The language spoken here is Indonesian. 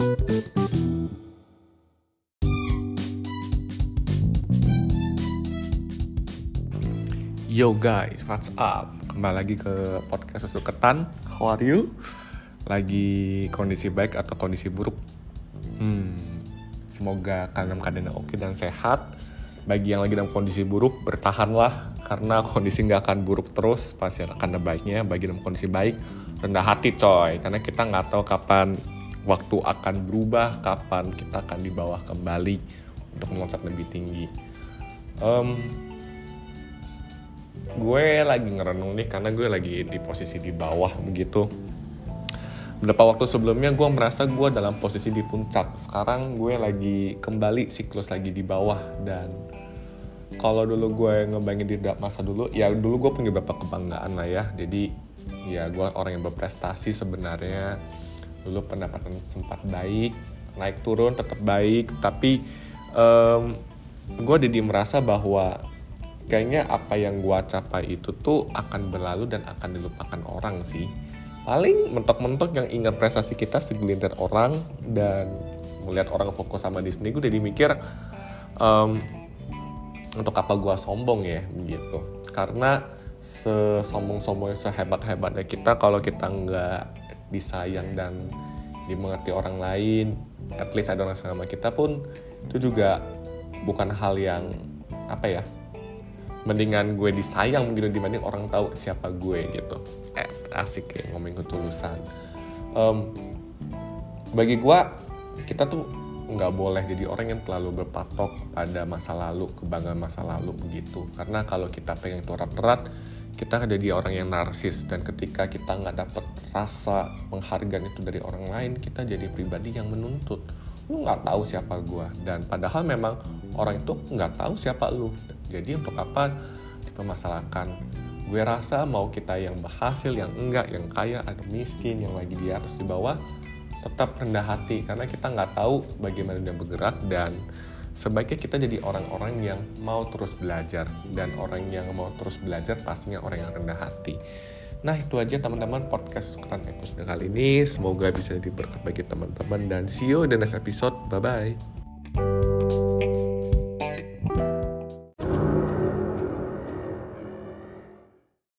Yo guys, what's up? Kembali lagi ke podcast susu ketan. How are you? Lagi kondisi baik atau kondisi buruk? Hmm, semoga kalian keadaan oke dan sehat. Bagi yang lagi dalam kondisi buruk, bertahanlah karena kondisi nggak akan buruk terus, pasti akan ada baiknya. Bagi dalam kondisi baik, rendah hati coy, karena kita nggak tahu kapan waktu akan berubah, kapan kita akan di bawah kembali untuk meloncat lebih tinggi. Um, gue lagi ngerenung nih karena gue lagi di posisi di bawah begitu. Beberapa waktu sebelumnya gue merasa gue dalam posisi di puncak. Sekarang gue lagi kembali siklus lagi di bawah. Dan kalau dulu gue ngebayangin di masa dulu ya dulu gue punya beberapa kebanggaan lah ya. Jadi ya gue orang yang berprestasi sebenarnya dulu pendapatan sempat baik naik turun tetap baik tapi um, gue jadi merasa bahwa kayaknya apa yang gua capai itu tuh akan berlalu dan akan dilupakan orang sih. Paling mentok-mentok yang ingat prestasi kita segelintir orang dan melihat orang fokus sama Disney gue udah dimikir um, untuk apa gua sombong ya begitu karena sesombong-sombong sehebat-hebatnya kita kalau kita nggak disayang dan dimengerti orang lain at least ada orang sama kita pun itu juga bukan hal yang apa ya mendingan gue disayang gitu dibanding orang tahu siapa gue gitu. Eh, asik ya ngomongin ketulusan. Um, bagi gue kita tuh nggak boleh jadi orang yang terlalu berpatok pada masa lalu kebanggaan masa lalu begitu. Karena kalau kita pengen itu erat-erat kita jadi orang yang narsis. Dan ketika kita nggak dapet rasa penghargaan itu dari orang lain kita jadi pribadi yang menuntut. Lu nggak tahu siapa gue dan padahal memang orang itu nggak tahu siapa lu. Jadi untuk apa dipermasalahkan? Gue rasa mau kita yang berhasil yang enggak yang kaya ada miskin yang lagi di atas di bawah tetap rendah hati karena kita nggak tahu bagaimana dia bergerak dan sebaiknya kita jadi orang-orang yang mau terus belajar dan orang yang mau terus belajar pastinya orang yang rendah hati. Nah itu aja teman-teman podcast sekarang episode kali ini. Semoga bisa diberkat bagi teman-teman dan see you in the next episode. Bye-bye.